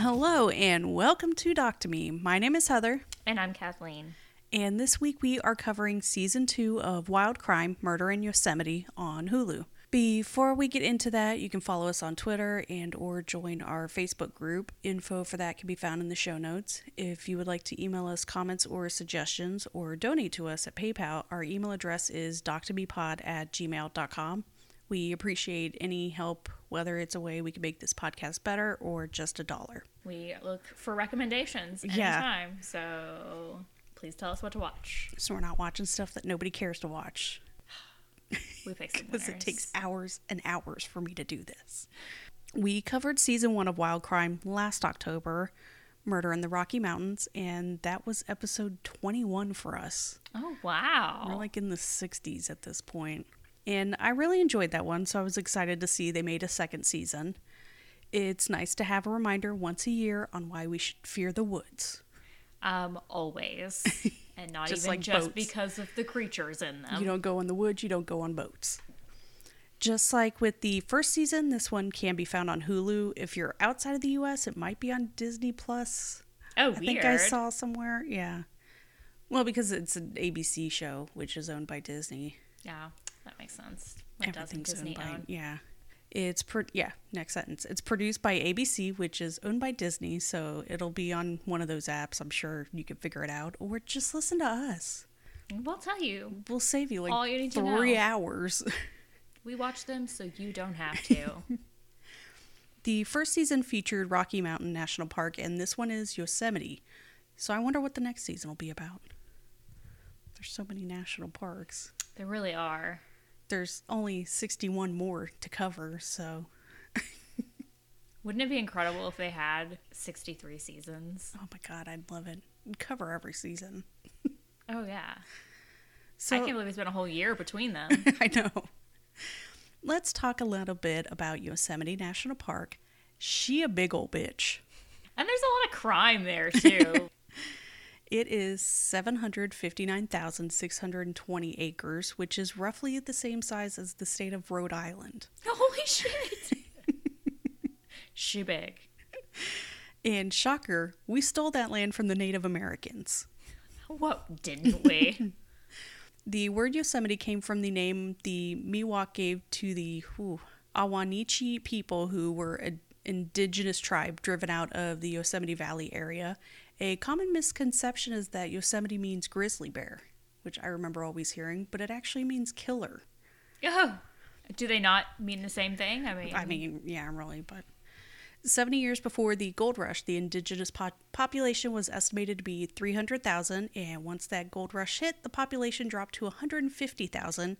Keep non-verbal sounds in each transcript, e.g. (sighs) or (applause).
Hello and welcome to Doc to Me. My name is Heather, And I'm Kathleen. and this week we are covering season two of Wild Crime Murder in Yosemite on Hulu. Before we get into that, you can follow us on Twitter and or join our Facebook group. Info for that can be found in the show notes. If you would like to email us comments or suggestions or donate to us at PayPal, our email address is doctomepod at gmail.com. We appreciate any help, whether it's a way we can make this podcast better or just a dollar. We look for recommendations Yeah. anytime. So please tell us what to watch. So we're not watching stuff that nobody cares to watch. (sighs) We pick because (laughs) it takes hours and hours for me to do this. We covered season one of Wild Crime last October, Murder in the Rocky Mountains, and that was episode 21 for us. Oh wow. We're like in the 60s at this point. And I really enjoyed that one, so I was excited to see they made a second season. It's nice to have a reminder once a year on why we should fear the woods. Um, always. (laughs) And not Just even like just boats. because of the creatures in them. You don't go in the woods, you don't go on boats. Just like with the first season, this one can be found on Hulu. If you're outside of the US, it might be on Disney Plus. oh, I weird. think I saw somewhere. Yeah. Well, because it's an ABC show, which is owned by Disney. Yeah, that makes sense. Doesn't Everything's Disney owned by yeah. It's pro- yeah. Next sentence. It's produced by ABC, which is owned by Disney, so it'll be on one of those apps. I'm sure you can figure it out, or just listen to us. We'll tell you. We'll save you like All you need to three know. hours. (laughs) We watch them so you don't have to. (laughs) The first season featured Rocky Mountain National Park, and this one is Yosemite. So I wonder what the next season will be about. There's so many national parks. there really are. There's only 61 more to cover, so Wouldn't it be incredible if they had 63 seasons? oh my god, I'd love it. Cover every season. Oh, yeah. So I can't believe it's been a whole year between them. (laughs) I know. Let's talk a little bit about Yosemite National Park. She a big old bitch. and there's a lot of crime there, too. (laughs) It is 759,620 acres, which is roughly the same size as the state of Rhode Island. Holy shit. (laughs) she big. And shocker, we stole that land from the Native Americans. What didn't we? (laughs) The word Yosemite came from the name the Miwok gave to the whew, Ahwahneechee people who were an indigenous tribe driven out of the Yosemite Valley area. A common misconception is that Yosemite means grizzly bear, which I remember always hearing, but it actually means killer. oh. Do they not mean the same thing? I mean, I mean, yeah, really, but 70 years before the gold rush, the indigenous po- population was estimated to be 300,000, and once that gold rush hit, the population dropped to 150,000,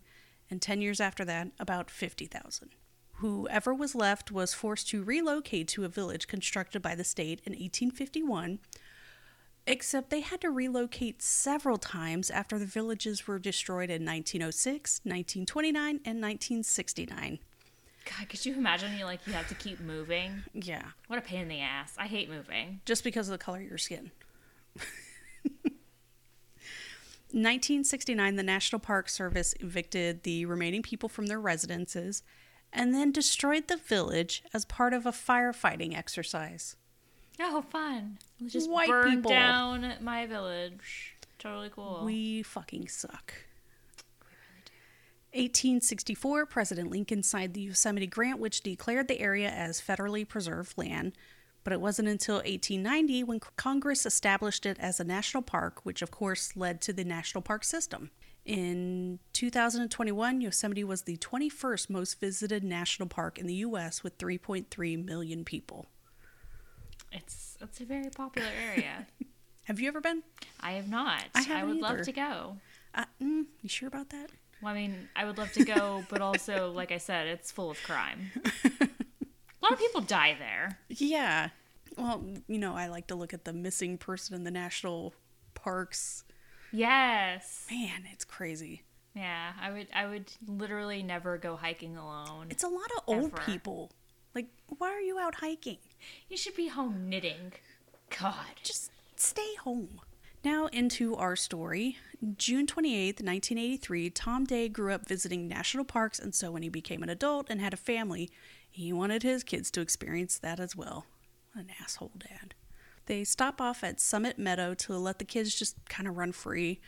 and 10 years after that, about 50,000. Whoever was left was forced to relocate to a village constructed by the state in 1851, except they had to relocate several times after the villages were destroyed in 1906, 1929, and 1969. God, could you imagine you like you have to keep moving? Yeah. What a pain in the ass. I hate moving. just because of the color of your skin. (laughs) 1969, the National Park Service evicted the remaining people from their residences and then destroyed the village as part of a firefighting exercise. Oh, fun. Let's just White burn people. down my village. Totally cool. We fucking suck. 1864, President Lincoln signed the Yosemite Grant, which declared the area as federally preserved land. But it wasn't until 1890 when Congress established it as a national park, which of course led to the national park system. In 2021, Yosemite was the 21st most visited national park in the U.S. with 3.3 million people. It's it's a very popular area. (laughs) Have you ever been? I have not. I haven't would either. love to go. Uh, mm, you sure about that? Well, I mean, I would love to go, but also, (laughs) like I said, it's full of crime. A lot of people die there. Yeah. Well, you know, I like to look at the missing person in the national parks. Yes. Man, it's crazy. Yeah, I would. I would literally never go hiking alone. It's a lot of old Ever. people. Like, why are you out hiking? You should be home knitting. God. Just stay home. Now, into our story. June 28th, 1983, Tom Day grew up visiting national parks, and so when he became an adult and had a family, he wanted his kids to experience that as well. What an asshole dad. They stop off at Summit Meadow to let the kids just kind of run free.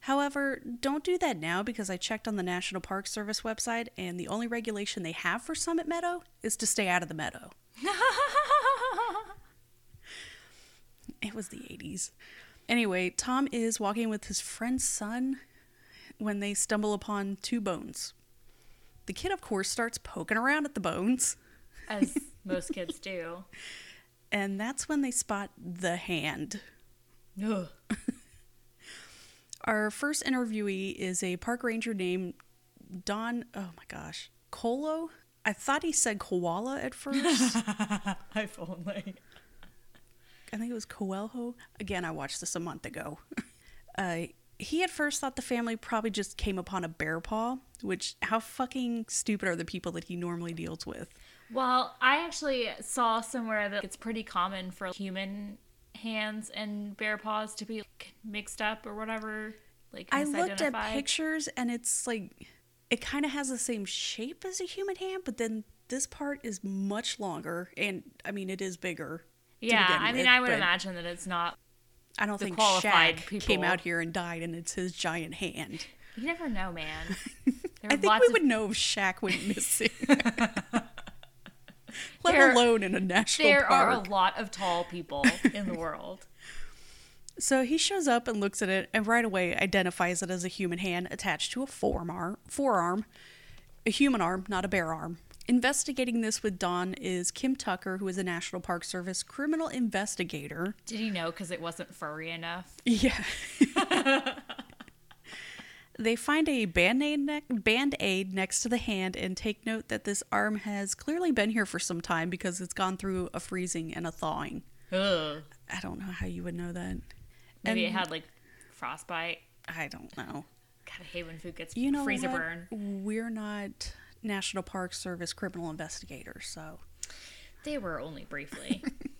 However, don't do that now because I checked on the National Park Service website and the only regulation they have for Summit Meadow is to stay out of the meadow. (laughs) It was the 80s. Anyway, Tom is walking with his friend's son when they stumble upon two bones. The kid, of course, starts poking around at the bones, As (laughs) most kids do. and that's when they spot the hand. Ugh. (laughs) Our first interviewee is a park ranger named Don, oh my gosh, Colo? I thought he said koala at first. (laughs) If only. I think it was Coelho. Again, I watched this a month ago. (laughs) uh, he at first thought the family probably just came upon a bear paw, which, how fucking stupid are the people that he normally deals with? Well, I actually saw somewhere that it's pretty common for human hands and bear paws to be mixed up or whatever. Like I looked at pictures and it's like, it kind of has the same shape as a human hand, but then this part is much longer. And I mean, it is bigger. Yeah, I mean, with, I would imagine that it's not. I don't the think qualified Shaq people. came out here and died and it's his giant hand. You never know, man. (laughs) I think we of would know if Shaq went missing. (laughs) (laughs) Let There- alone in a national there park. are a lot of tall people in the world. So he shows up and looks at it and right away identifies it as a human hand attached to a forearm, forearm, a human arm, not a bear arm. Investigating this with Don is Kim Tucker, who is a National Park Service criminal investigator. Did he know because it wasn't furry enough? (laughs) Yeah. they find a band-aid, ne- band-aid next to the hand and take note that this arm has clearly been here for some time because it's gone through a freezing and a thawing. Ugh. I don't know how you would know that. Maybe it had like frostbite. I don't know. God, I hate when food gets You know freezer what? burn. We're not National Park Service criminal investigators, so. They were only briefly. (laughs)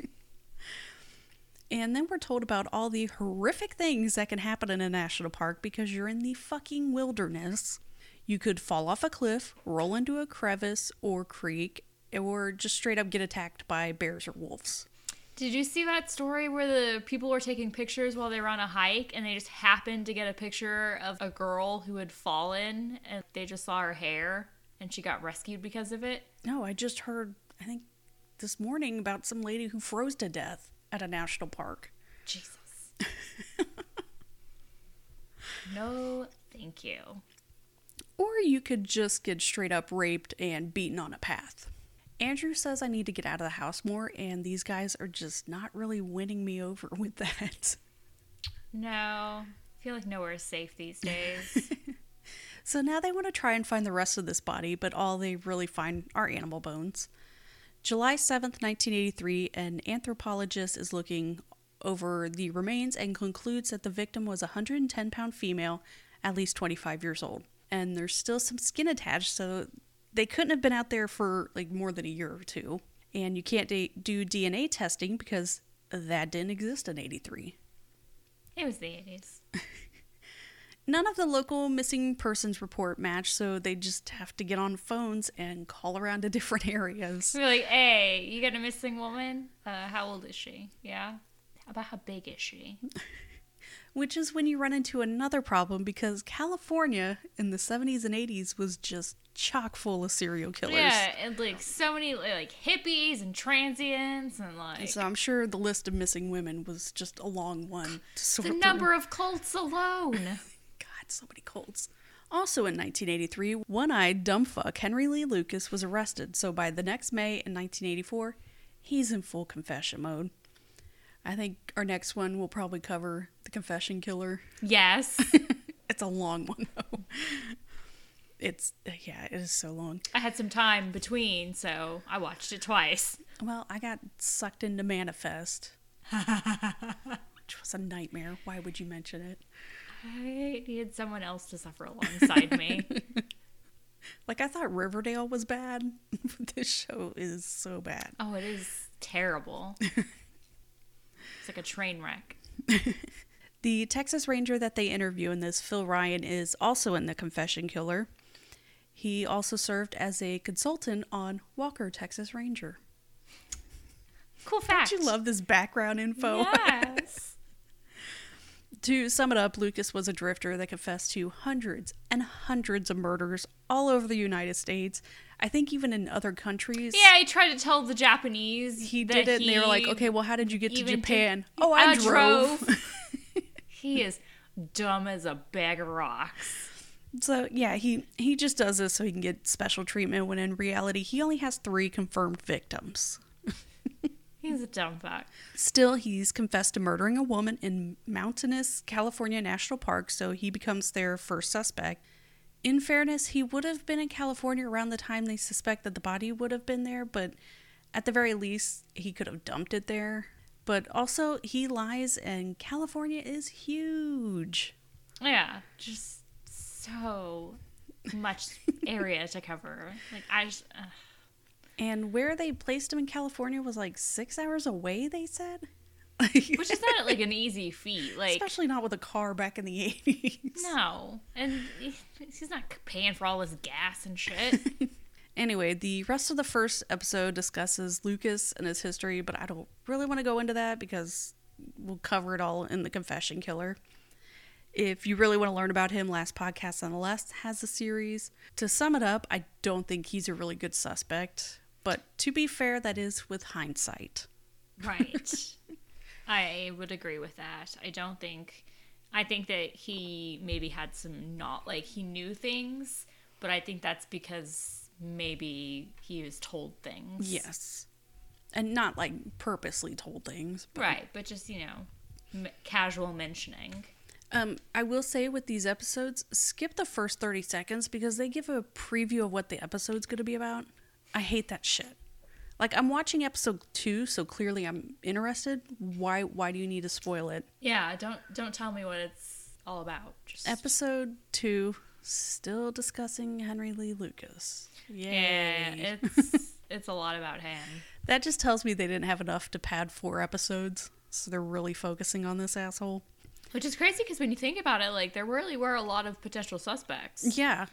And then we're told about all the horrific things that can happen in a national park because you're in the fucking wilderness. You could fall off a cliff, roll into a crevice or creek, or just straight up get attacked by bears or wolves. Did you see that story where the people were taking pictures while they were on a hike and they just happened to get a picture of a girl who had fallen and they just saw her hair and she got rescued because of it? No, I just heard, I think this morning, about some lady who froze to death at a national park. Jesus. (laughs) no, thank you. Or you could just get straight up raped and beaten on a path. Andrew says I need to get out of the house more, and these guys are just not really winning me over (laughs) with that. No, I feel like nowhere is safe these (laughs) days. So now they want to try and find the rest of this body, but all they really find are animal bones. July 7th, 1983, an anthropologist is looking over the remains and concludes that the victim was a 110 pound female, at least 25 years old. And there's still some skin attached, so they couldn't have been out there for like more than a year or two. And you can't do DNA testing because that didn't exist in 83. it was the 80s. (laughs) None of the local missing persons report match, so they just have to get on phones and call around to (laughs) different areas. We're like, hey, you got a missing woman? Uh, how old is she? Yeah. How about how big is she? (laughs) Which is when you run into another problem because California in the 70s and 80s was just chock full of serial killers. Yeah, and like so many like hippies and transients and like So I'm sure the list of missing women was just a long one the through. number of cults alone. God, so many colds. Also in 1983, one-eyed dumbfuck Henry Lee Lucas was arrested. So by the next May in 1984, he's in full confession mode. I think our next one will probably cover the confession killer. yes. (laughs) It's a long one though. It's yeah, it is so long. I had some time between, so I watched it twice. Well, I got sucked into Manifest, (laughs) which was a nightmare. Why would you mention it? I needed someone else to suffer alongside me. (laughs) Like I thought Riverdale was bad. (laughs) but this show is so bad. Oh, it is terrible. It's like a train wreck. (laughs) The Texas Ranger that they interview in this, Phil Ryan, is also in The Confession Killer. He also served as a consultant on Walker, Texas Ranger. Cool fact. Don't you love this background info? Yes. To sum it up, Lucas was a drifter that confessed to hundreds and hundreds of murders all over the United States. I think even in other countries. yeah, he tried to tell the Japanese. He did it, and they were like, okay, well, how did you get to even did- Japan? oh, I, I drove. drove. (laughs) he is dumb as a bag of rocks. so, yeah, he, he just does this so he can get special treatment when in reality, he only has three confirmed victims. He's a dumb fuck. Still, he's confessed to murdering a woman in Mountainous, California National Park, so he becomes their first suspect. In fairness, he would have been in California around the time they suspect that the body would have been there, but at the very least, he could have dumped it there. But also, he lies, and California is huge. Yeah, just so much area to cover. Like I just. ugh. And where they placed him in California was like six hours away, they said. which is not like an easy feat. Like Especially not with a car back in the 80s. no, and he's not paying for all his gas and shit. (laughs) Anyway, the rest of the first episode discusses Lucas and his history, but I don't really want to go into that because we'll cover it all in the Confession Killer. If you really want to learn about him, Last Podcast on the Left has a series. To sum it up, I don't think he's a really good suspect, but to be fair, that is with hindsight. right. (laughs) I would agree with that. I don't think. I think that he maybe had some not like he knew things, but I think that's because maybe he was told things. Yes. And not like purposely told things. But Right, but just you know, m- casual mentioning. Um, I will say with these episodes, skip the first 30 seconds because they give a preview of what the episode's going to be about. I hate that shit. Like I'm watching episode 2, so clearly I'm interested. Why why do you need to spoil it? Yeah, don't don't tell me what it's all about. Just Episode 2 still discussing Henry Lee Lucas. Yay. yeah, it's (laughs) it's a lot about him. that just tells me they didn't have enough to pad 4 episodes, so they're really focusing on this asshole. Which is crazy because when you think about it, like there really were a lot of potential suspects. Yeah.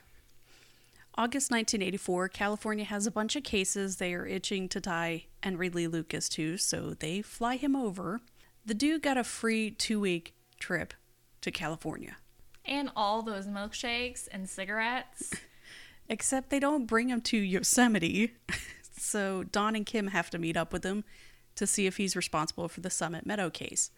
August 1984, California has a bunch of cases they are itching to tie Henry Lee Lucas to, so they fly him over. The dude got a free two week trip to California. And all those milkshakes and cigarettes. (laughs) Except they don't bring him to Yosemite, (laughs) so Don and Kim have to meet up with him to see if he's responsible for the Summit Meadow case.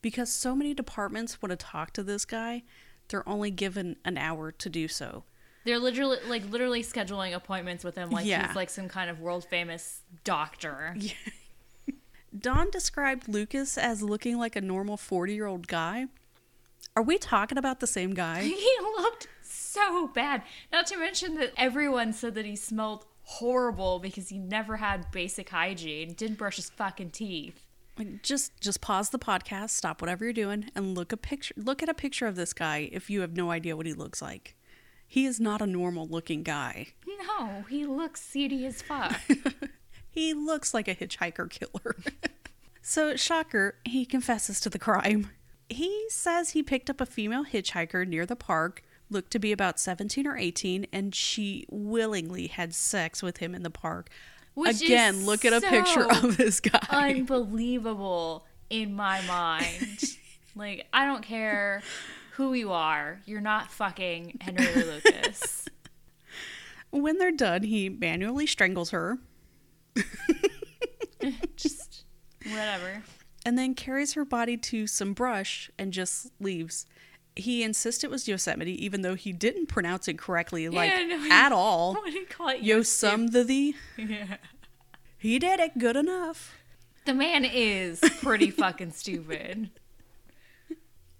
Because so many departments want to talk to this guy, they're only given an hour to do so. They're literally like literally scheduling appointments with him like Yeah. he's like some kind of world famous doctor. (laughs) Don described Lucas as looking like a normal 40 year old guy. Are we talking about the same guy? (laughs) he looked so bad. Not to mention that everyone said that he smelled horrible because he never had basic hygiene, didn't brush his fucking teeth. Like, just just pause the podcast, stop whatever you're doing, and look a picture. Look at a picture of this guy if you have no idea what he looks like. He is not a normal looking guy. No, he looks seedy as fuck. (laughs) He looks like a hitchhiker killer. (laughs) so, shocker, he confesses to the crime. He says he picked up a female hitchhiker near the park, looked to be about 17 or 18, and she willingly had sex with him in the park. Which Again, is look at a picture so of this guy. unbelievable in my mind. (laughs) like, I don't care who you are, you're not fucking Henry Lucas. (laughs) when they're done, he manually strangles her (laughs) Just whatever. and then carries her body to some brush and just leaves. He insists it was Yosemite, even though he didn't pronounce it correctly, like Yeah, no, he- at all. (laughs) What do you call it? Yosemite. Yeah. He did it good enough. The man is pretty fucking stupid.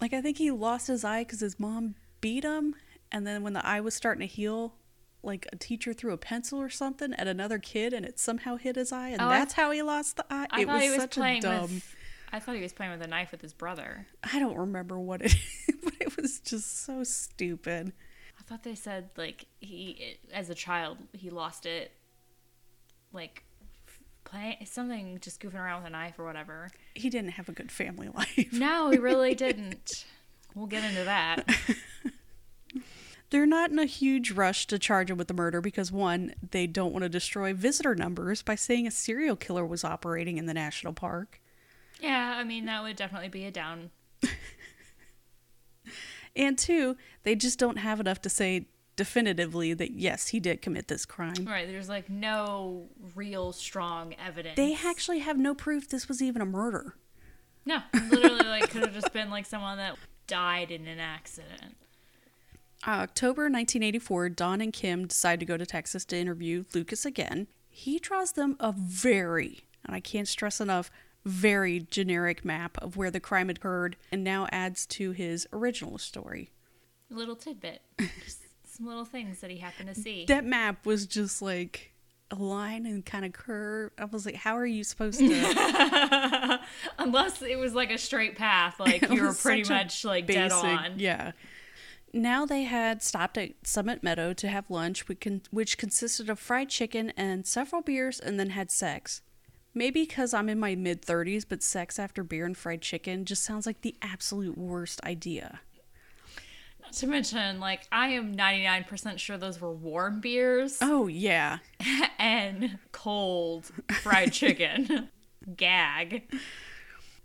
Like I think he lost his eye because his mom beat him, and then when the eye was starting to heal, like a teacher threw a pencil or something at another kid, and it somehow hit his eye, and Oh, I- that's how he lost the eye. I it was he was such a dumb. with. I thought he was playing with a knife with his brother. I don't remember what it, (laughs) but it was just so stupid. I thought they said like he, as a child, he lost it, like playing something, just goofing around with a knife or whatever. He didn't have a good family (laughs) life. No, he really didn't. We'll get into that. (laughs) They're not in a huge rush to charge him with the murder because, one, they don't want to destroy visitor numbers by saying a serial killer was operating in the national park. Yeah, I mean, that would definitely be a down. (laughs) And two, they just don't have enough to say definitively that, yes, he did commit this crime. Right, there's like no real strong evidence. They actually have no proof this was even a murder. No, literally, like, could have just been like someone that died in an accident. Uh, October 1984, Don and Kim decide to go to Texas to interview Lucas again. He draws them a very, and I can't stress enough, very generic map of where the crime occurred and now adds to his original story. A little tidbit. Just (laughs) some little things that he happened to see. That map was just like a line and kind of curve. I was like, how are you supposed to? (laughs) Unless it was like a straight path, like (laughs) you were pretty much like dead on. Yeah. Now they had stopped at Summit Meadow to have lunch, which consisted of fried chicken and several beers, and then had sex. Maybe because I'm in my mid 30s, but sex after beer and fried chicken just sounds like the absolute worst idea. Not (laughs) to mention, like, I am 99% sure those were warm beers Oh, yeah. (laughs) and cold fried (laughs) chicken. Gag.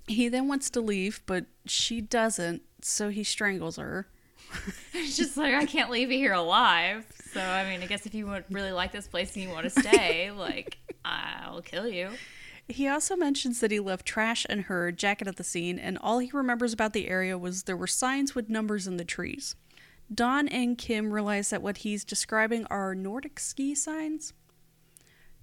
He then wants to leave, but she doesn't, so he strangles her. It's just like, I can't leave you here alive. So, I mean, I guess if you would really like this place and you want to stay, like, I'll kill you. He also mentions that he left trash and her jacket at the scene, and all he remembers about the area was there were signs with numbers in the trees. Don and Kim realize that what he's describing are Nordic ski signs.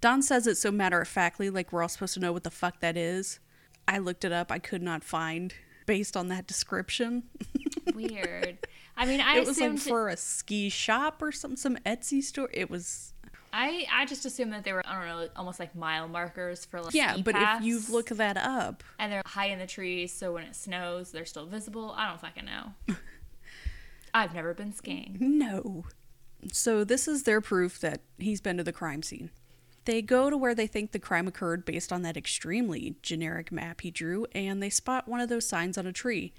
Don says it so matter of factly, like we're all supposed to know what the fuck that is. I looked it up, I could not find based on that description. (laughs) Weird. I mean, I it was like for a ski shop or some some Etsy store. It was I I just assumed that they were I don't know almost like mile markers for like yeah, but if you paths. look that up, and they're high in the trees, so when it snows, they're still visible. I don't fucking know. (laughs) I've never been skiing. No. So this is their proof that he's been to the crime scene. They go to where they think the crime occurred based on that extremely generic map he drew, and they spot one of those signs on a tree.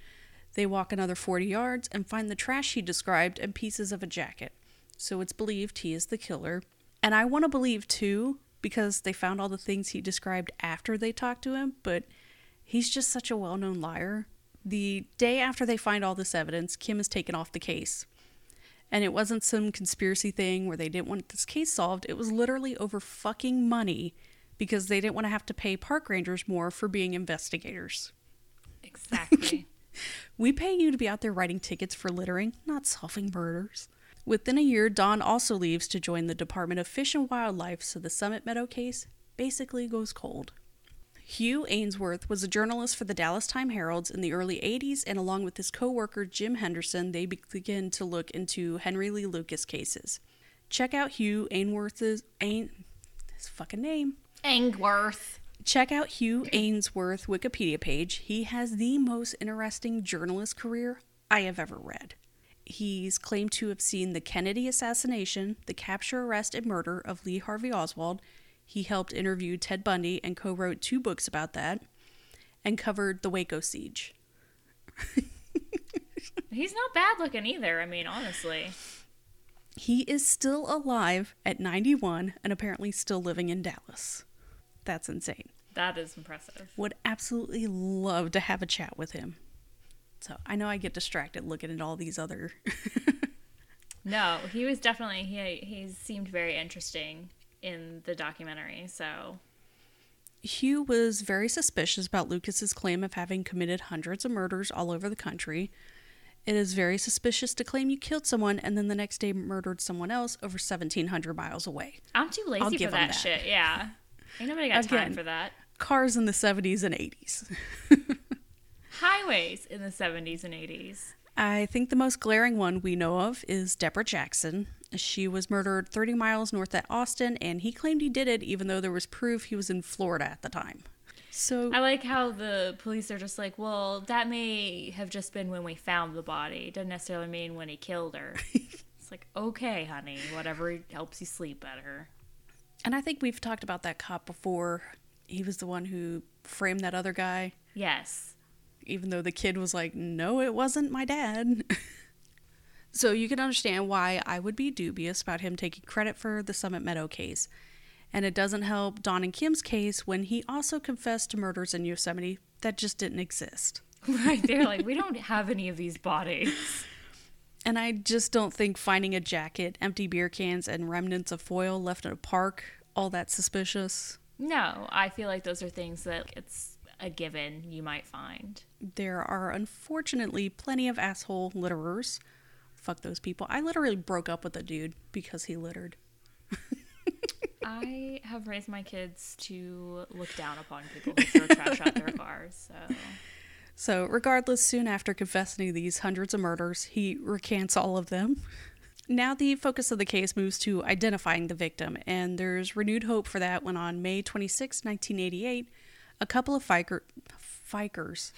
They walk another 40 yards and find the trash he described and pieces of a jacket. So it's believed he is the killer. And I want to believe too, because they found all the things he described after they talked to him, but he's just such a well known liar. The day after they find all this evidence, Kim is taken off the case. And it wasn't some conspiracy thing where they didn't want this case solved. It was literally over fucking money because they didn't want to have to pay park rangers more for being investigators. Exactly. (laughs) We pay you to be out there writing tickets for littering, not solving murders. Within a year, Don also leaves to join the Department of Fish and Wildlife, so the Summit Meadow case basically goes cold. Hugh Aynesworth was a journalist for the Dallas Time Heralds in the early 80s, and along with his co worker Jim Henderson, they begin to look into Henry Lee Lucas cases. Check out Hugh Aynesworth's Ain, his fucking name. Aynesworth. Check out Hugh Aynesworth Wikipedia page. He has the most interesting journalist career I have ever read. He's claimed to have seen the Kennedy assassination, the capture, arrest, and murder of Lee Harvey Oswald. He helped interview Ted Bundy and co wrote two books about that, and covered the Waco siege. (laughs) He's not bad looking either. I mean, honestly. He is still alive at 91 and apparently still living in Dallas. That's insane. That is impressive. Would absolutely love to have a chat with him. So I know I get distracted looking at all these other. (laughs) No, he was definitely he he seemed very interesting in the documentary. So Hugh was very suspicious about Lucas's claim of having committed hundreds of murders all over the country. It is very suspicious to claim you killed someone and then the next day murdered someone else over 1,700 miles away. I'm too lazy I'll for give that, that. shit. Yeah, ain't nobody got time Again. for that. Cars in the 70s and 80s. (laughs) Highways in the 70s and 80s. I think the most glaring one we know of is Deborah Jackson. She was murdered 30 miles north of Austin, and he claimed he did it even though there was proof he was in Florida at the time. So, I like how the police are just like, well, that may have just been when we found the body. Doesn't necessarily mean when he killed her. (laughs) it's like, okay, honey, whatever helps you sleep better. and I think we've talked about that cop before. He was the one who framed that other guy, Yes. Even though the kid was like, no, it wasn't my dad. (laughs) So you can understand why I would be dubious about him taking credit for the Summit Meadow case. And it doesn't help Don and Kim's case when he also confessed to murders in Yosemite that just didn't exist. (laughs) Right. They're like, we don't have any of these bodies. (laughs) And I just don't think finding a jacket, empty beer cans, and remnants of foil left in a park all that suspicious. No, I feel like those are things that it's a given you might find. There are unfortunately plenty of asshole litterers. Fuck those people. I literally broke up with a dude because he littered. (laughs) I have raised my kids to look down upon people who throw trash out their cars. So (laughs) So, regardless, soon after confessing these hundreds of murders, he recants all of them. Now, the focus of the case moves to identifying the victim, and there's renewed hope for that when on May 26, 1988, a couple of fiker, fikers. (laughs)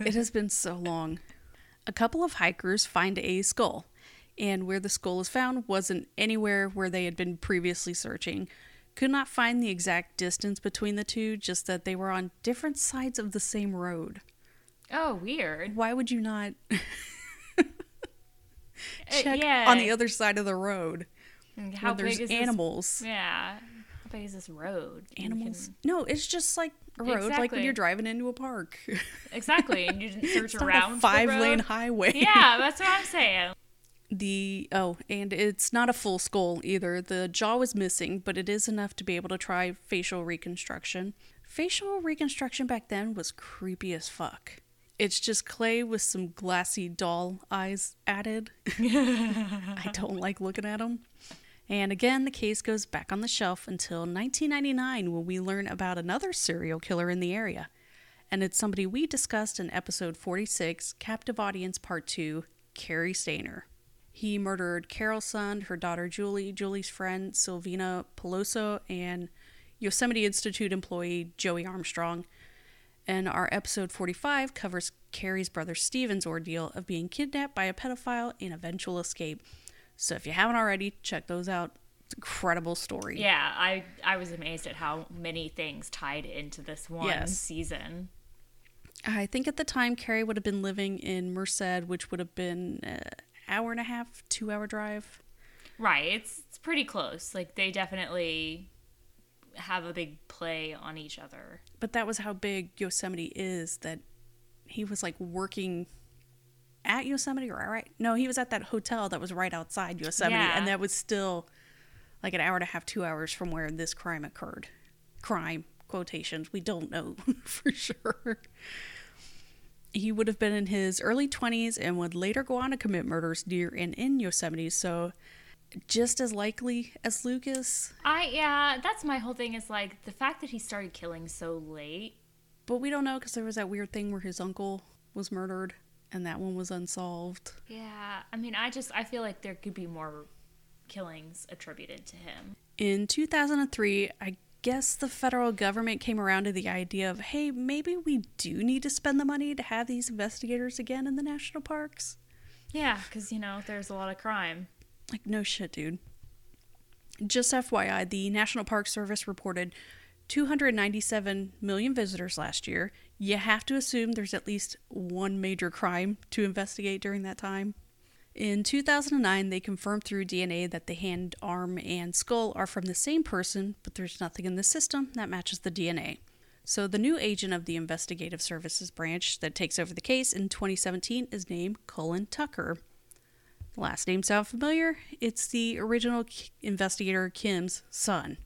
it has been so long. A couple of hikers find a skull, and where the skull is found wasn't anywhere where they had been previously searching. Could not find the exact distance between the two, just that they were on different sides of the same road. Oh, weird. Why would you not Uh, (laughs) check yeah. on the other side of the road How when there's big is animals? This? Yeah. How big is this road? Animals? can- No, it's just like a road, like when you're driving into a park. (laughs) Exactly, and you didn't search it's around five lane highway. Yeah, that's what I'm saying. The oh, and it's not a full skull either. The jaw was missing, but it is enough to be able to try facial reconstruction. Facial reconstruction back then was creepy as fuck. It's just clay with some glassy doll eyes added. (laughs) I don't like looking at them. And again, the case goes back on the shelf until 1999 when we learn about another serial killer in the area. And it's somebody we discussed in episode 46, Captive Audience Part 2, Cary Stayner. He murdered Carole Sund, her daughter Julie, Julie's friend Silvina Pelosso, and Yosemite Institute employee Joie Armstrong. And our episode 45 covers Cary's brother Steven's ordeal of being kidnapped by a pedophile and eventual escape. So if you haven't already, check those out. It's an incredible story. Yeah, I I was amazed at how many things tied into this one Yes. season. I think at the time Cary would have been living in Merced, which would have been an hour and a half, two hour drive. Right, it's it's pretty close. Like they definitely have a big play on each other. But that was how big Yosemite is that he was like working at Yosemite or right no, he was at that hotel that was right outside Yosemite Yeah. and that was still like an hour and a half, two hours from where this crime occurred. Crime quotations. We don't know (laughs) for sure. He would have been in his early 20s and would later go on to commit murders near and in Yosemite, so just as likely as Lucas, I yeah, that's my whole thing is like the fact that he started killing so late. but we don't know because there was that weird thing where his uncle was murdered and that one was unsolved. Yeah, I mean, I just I feel like there could be more killings attributed to him. In 2003, I guess the federal government came around to the idea of hey, maybe we do need to spend the money to have these investigators again in the national parks. Yeah, because you know there's a lot of crime. Like, no shit, dude. Just FYI, the National Park Service reported 297 million visitors last year. You have to assume there's at least one major crime to investigate during that time. In 2009, they confirmed through DNA that the hand, arm, and skull are from the same person, but there's nothing in the system that matches the DNA. So, the new agent of the Investigative Services branch that takes over the case in 2017 is named Cullen Tucker. Last name sound familiar? It's the original investigator Kim's son,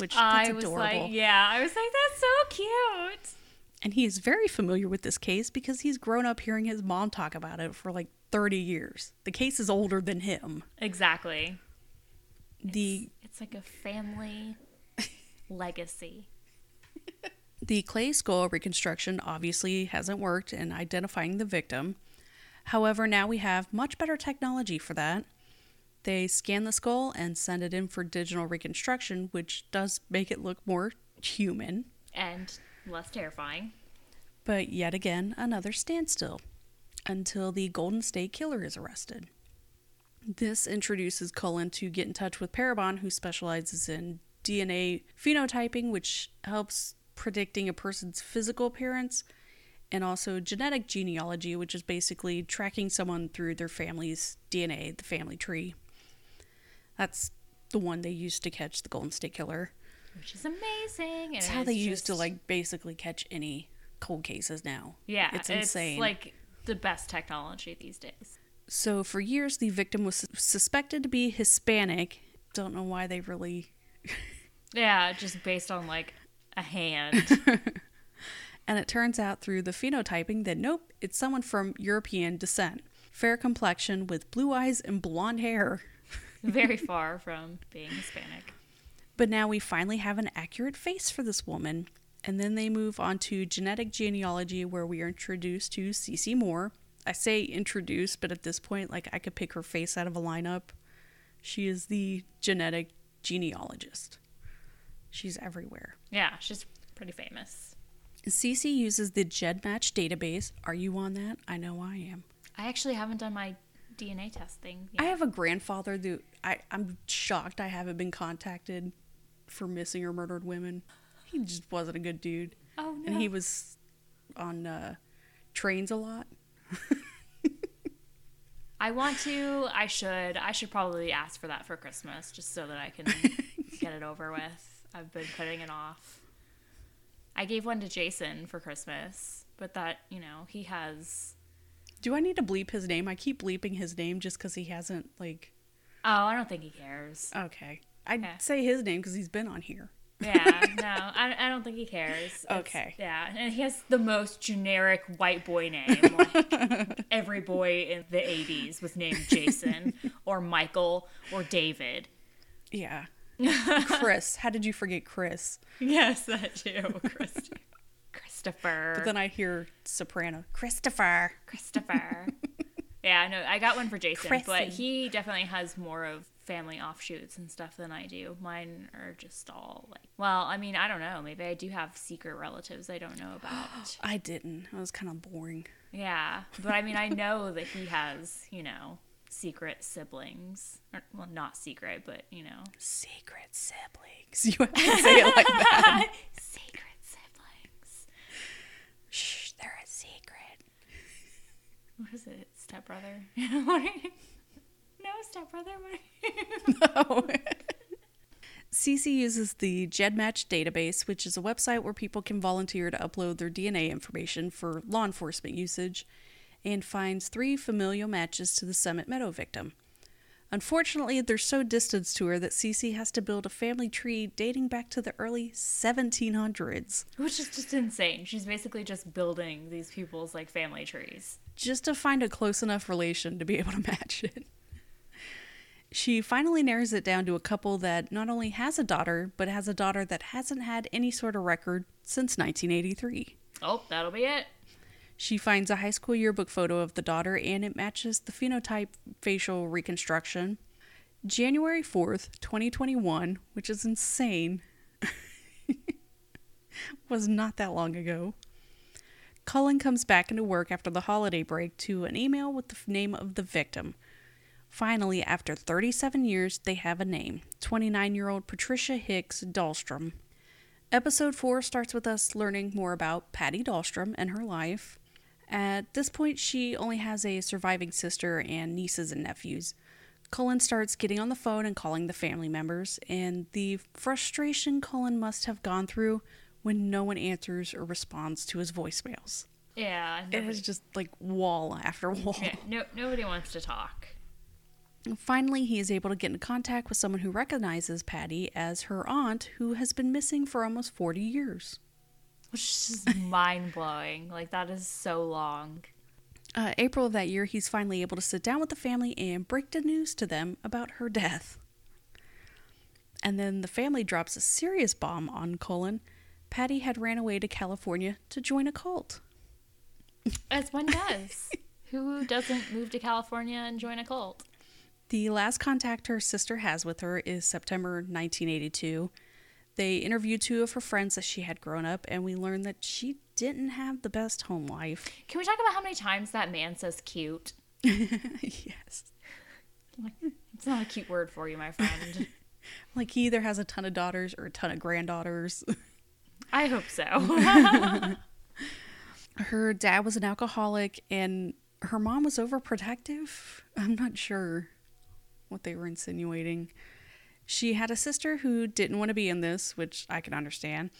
which I was adorable. like, yeah, I was like, that's so cute. And he is very familiar with this case because he's grown up hearing his mom talk about it for like 30 years. The case is older than him. Exactly. The It's like a family (laughs) legacy. The clay skull reconstruction obviously hasn't worked in identifying the victim. However, now we have much better technology for that. They scan the skull and send it in for digital reconstruction, which does make it look more human. And less terrifying. But yet again, another standstill until the Golden State Killer is arrested. This introduces Cullen to get in touch with Parabon, who specializes in DNA phenotyping, which helps predicting a person's physical appearance. and also genetic genealogy, which is basically tracking someone through their family's DNA, the family tree. That's the one they used to catch the Golden State Killer. which is amazing. It's how it's they used to like basically catch any cold cases now. Yeah, it's insane. like the best technology these days. So for years, the victim was suspected to be Hispanic. Don't know why they really. (laughs) Yeah, just based on like a hand. (laughs) And it turns out through the phenotyping that nope, it's someone from European descent. Fair complexion with blue eyes and blonde hair. (laughs) Very far from being Hispanic. But now we finally have an accurate face for this woman. And then they move on to genetic genealogy, where we are introduced to Cece Moore. I say introduced, but at this point, like I could pick her face out of a lineup. She is the genetic genealogist. She's everywhere. Yeah, she's pretty famous. Cece uses the GEDmatch database. Are you on that? I know I am. I actually haven't done my DNA testing. I have a grandfather that I, I'm shocked I haven't been contacted for missing or murdered women. He just wasn't a good dude. oh no. And he was on uh, trains a lot. (laughs) I want to. I should. I should probably ask for that for Christmas, just so that I can (laughs) get it over with. I've been putting it off. I gave one to Jason for Christmas, but that you know he has. Do I need to bleep his name? I keep bleeping his name just because he hasn't, like. Oh, I don't think he cares. Okay. I'd Yeah. say his name because he's been on here. Yeah, (laughs) no, I, I don't think he cares. It's- Okay. Yeah, and he has the most generic white boy name. Like (laughs) every boy in the 80s was named Jason or Michael or David. Yeah. (laughs) Chris. How did you forget Chris? Yes, that too. Christ- Christopher. But then I hear soprano. Christopher. Christopher. (laughs) yeah, no, I got one for Jason, but he definitely has more of family offshoots and stuff than I do. Mine are just all like, well, I mean, I don't know. Maybe I do have secret relatives I don't know about. (gasps) I didn't. It was kind of boring. yeah, but I mean, I know that he has, you know, secret siblings. Or, well, not secret, but, you know, Secret siblings. (laughs) You have to say it like that. (laughs) secret siblings. Shh, they're a secret. What is it? Stepbrother? (laughs) (laughs) No, stepbrother. What are you- (laughs) No. Cece uses the GEDmatch database, which is a website where people can volunteer to upload their DNA information for law enforcement usage, and finds three familial matches to the Summit Meadow victim. Unfortunately, they're so distant to her that Cece has to build a family tree dating back to the early 1700s Which is just insane. She's basically just building these people's like family trees. Just to find a close enough relation to be able to (laughs) match it. She finally narrows it down to a couple that not only has a daughter, but has a daughter that hasn't had any sort of record since 1983. Oh, that'll be it. She finds a high school yearbook photo of the daughter and it matches the phenotype facial reconstruction. January 4th, 2021, which is insane, (laughs) was not that long ago. Cullen comes back into work after the holiday break to an email with the name of the victim. Finally, after 37 years, they have a name 29 year old Patricia Hicks Dahlstrom. Episode 4 starts with us learning more about Patty Dahlstrom and her life. At this point, she only has a surviving sister and nieces and nephews. Cullen starts getting on the phone and calling the family members, and the frustration Cullen must have gone through when no one answers or responds to his voicemails. Yeah. It was just like wall after (laughs) wall. yeah, no, nobody wants to talk. And Finally, he is able to get into contact with someone who recognizes Patty as her aunt, who has been missing for almost 40 years. Which is just (laughs) mind blowing. Like, that is so long. Uh, April of that year, he's finally able to sit down with the family and break the news to them about her death. And then the family drops a serious bomb on Cullen. Patty had ran away to California to join a cult. As one does. Who doesn't move to California and join a cult? The last contact her sister has with her is September 1982. They interviewed two of her friends that she had grown up, and we learned that she didn't have the best home life. Can we talk about how many times that man says cute? (laughs) yes. Like, it's not a cute word for you, my friend. (laughs) Like he either has a ton of daughters or a ton of granddaughters. (laughs) I hope so. (laughs) Her dad was an alcoholic and her mom was overprotective. I'm not sure what they were insinuating. She had a sister who didn't want to be in this, which I can understand,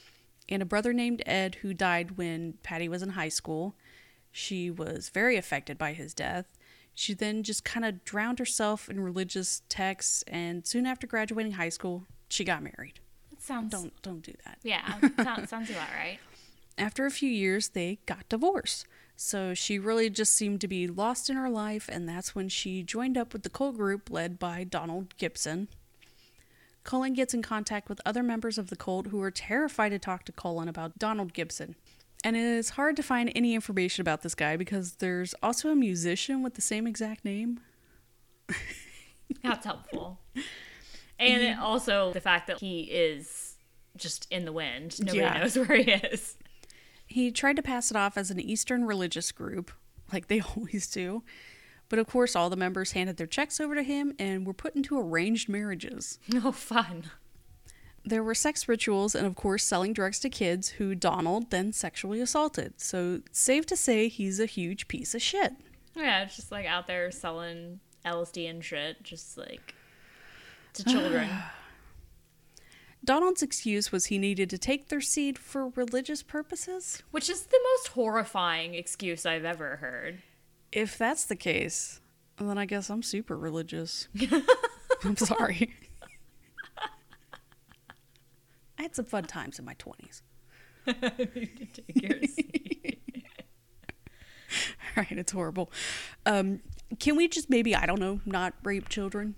and a brother named Ed who died when Patty was in high school. She was very affected by his death. She then just kind of drowned herself in religious texts, and soon after graduating high school, she got married. Sounds. Don't don't do that. Yeah, (laughs) sounds, sounds about right. After a few years, they got divorced. So she really just seemed to be lost in her life, and that's when she joined up with the cult group led by Donald Gibson. Cullen gets in contact with other members of the cult who are terrified to talk to Cullen about Donald Gibson. And it is hard to find any information about this guy because there's also a musician with the same exact name. That's helpful. (laughs) And it mm-hmm. also the fact that he is just in the wind. Nobody Yeah. knows (laughs) where he is. He tried to pass it off as an Eastern religious group, like they (laughs) always do. But of course, all the members handed their checks over to him and were put into arranged marriages. (laughs) No fun. There were sex rituals and, of course, selling drugs to kids who Donald then sexually assaulted. So, safe to say, he's a huge piece of shit. Yeah, it's just like out there selling LSD and shit, just like to children. (sighs) Donald's excuse was he needed to take their seed for religious purposes. Which is the most horrifying excuse I've ever heard. If that's the case, then I guess I'm super religious. (laughs) I'm sorry. I had some fun times in my 20s. (laughs) Take yours. (laughs) All right, it's horrible. Um, can we just maybe, I don't know, not rape children?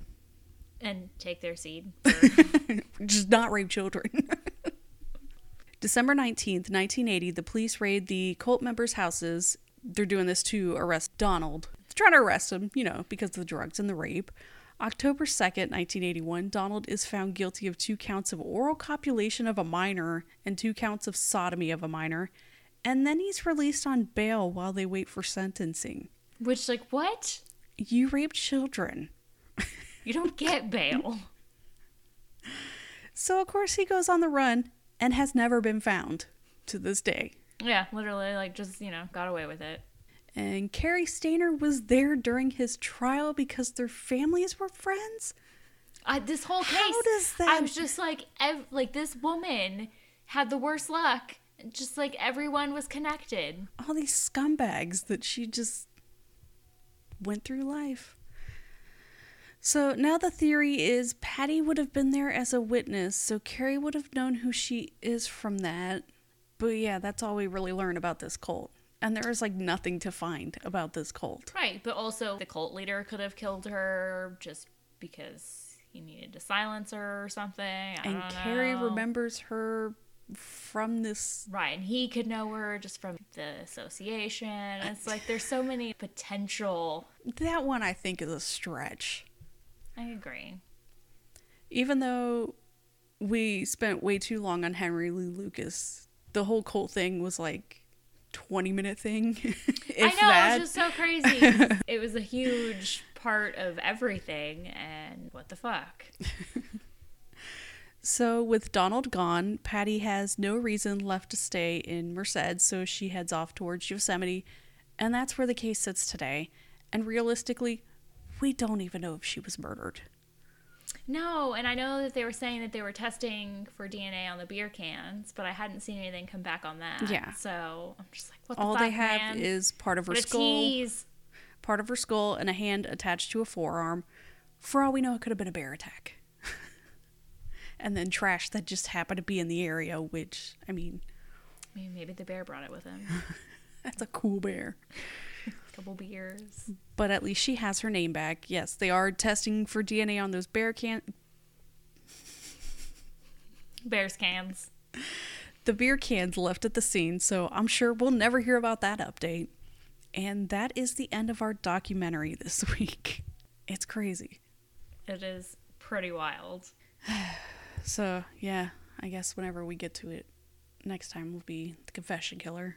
And take their seed. (laughs) just not rape children. (laughs) December 19th, 1980, the police raid the cult members' houses. They're doing this to arrest Donald. They're trying to arrest him, you know, because of the drugs and the rape. October 2nd, 1981, Donald is found guilty of two counts of oral copulation of a minor and two counts of sodomy of a minor. And then he's released on bail while they wait for sentencing. Which, like, what? You raped children. (laughs) You don't get bail. So, of course, he goes on the run and has never been found to this day. yeah, literally, like, just, you know, got away with it. And Cary Stayner was there during his trial because their families were friends. I, this whole case, How does I was just like, ev- like this woman had the worst luck. Just like everyone was connected. All these scumbags that she just went through life. So now the theory is Patty would have been there as a witness, so Cary would have known who she is from that. But yeah, that's all we really learn about this cult. And there is like nothing to find about this cult. Right, but also the cult leader could have killed her just because he needed to silence her or something. I And Cary remembers her from this Right, and he could know her just from the association. It's like there's so many potential. that one I think is a stretch. I agree. even though we spent way too long on Henry Lee Lucas, the whole cult thing was like 20 minute thing. (laughs) I know that. it was just so crazy. (laughs) it was a huge part of everything, and what the fuck? (laughs) So with Donald gone, Patty has no reason left to stay in Merced, so she heads off towards Yosemite, and that's where the case sits today. And realistically, we don't even know if she was murdered. No, and I know that they were saying that they were testing for DNA on the beer cans, but I hadn't seen anything come back on that. Yeah. So I'm just like, what the All fuck, they have man? is part of her what skull, tease. part of her skull, and a hand attached to a forearm. For all we know, it could have been a bear attack. (laughs) and then trash that just happened to be in the area, which, I mean, I mean, maybe the bear brought it with him. (laughs) that's a cool bear. a (laughs) couple beers. But at least she has her name back. Yes, they are testing for DNA on those bear can Bears cans. the beer cans left at the scene, so I'm sure we'll never hear about that update. And that is the end of our documentary (laughs) this week. It's crazy. It is pretty wild. (sighs) So, yeah, I guess whenever we get to it, next time will be the confession killer.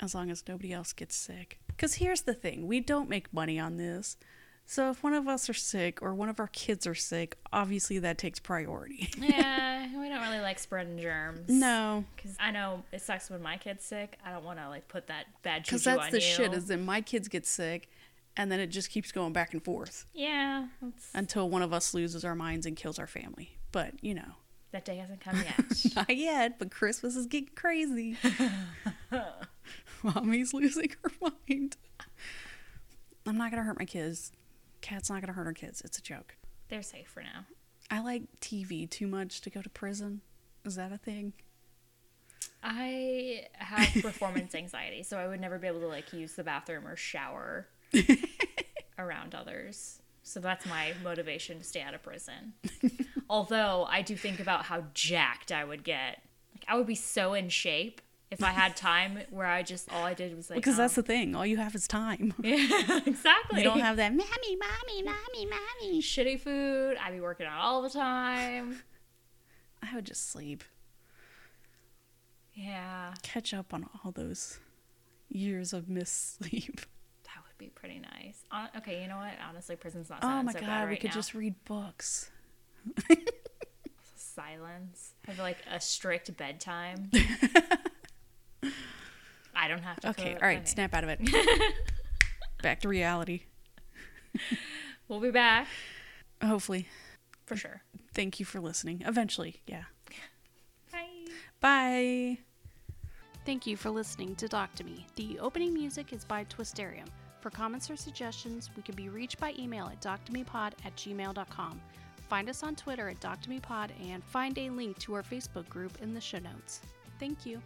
As long as nobody else gets sick. Because here's the thing we don't make money on this. So if one of us are sick or one of our kids are sick, obviously that takes priority. (laughs) yeah, we don't really like spreading germs. no, Because I know it sucks when my kid's sick. I don't want to like put that bad juju because that's the you. shit. Is that my kids get sick, and then it just keeps going back and forth yeah, until one of us loses our minds and kills our family. But you know, that day hasn't come yet. (laughs) not yet. But Christmas is getting crazy. (laughs) (laughs) Mommy's losing her mind. I'm not gonna hurt my kids. Cat's not gonna hurt her kids. It's a joke. They're safe for now. I like TV too much to go to prison. Is that a thing? I have performance anxiety, so I would never be able to like use the bathroom or shower (laughs) around others. So that's my motivation to stay out of prison. Although I do think about how jacked I would get. Like I would be so in shape if I had time where I just all I did was like Because that's um, the thing. All you have is time. (laughs) yeah, exactly. You don't have that mommy, mommy, mommy, mommy. shitty food. I'd be working out all the time. (sighs) I would just sleep. Yeah, Catch up on all those years of missed (laughs) sleep. that would be pretty nice. Okay, you know what? Honestly, prison's not. Oh my so god, bad we could now. just read books. silence. Have like a strict bedtime. (laughs) I don't have to. Okay, all right, Okay. snap out of it. (laughs) Back to reality. (laughs) We'll be back Hopefully. for sure. Thank you for listening. Eventually, yeah. (laughs) Bye. Bye. Thank you for listening to Doc to Me. The opening music is by Twisterium. For comments or suggestions, we can be reached by email at doctomepod at gmail.com. Find us on Twitter at doctomepod and find a link to our Facebook group in the show notes. Thank you.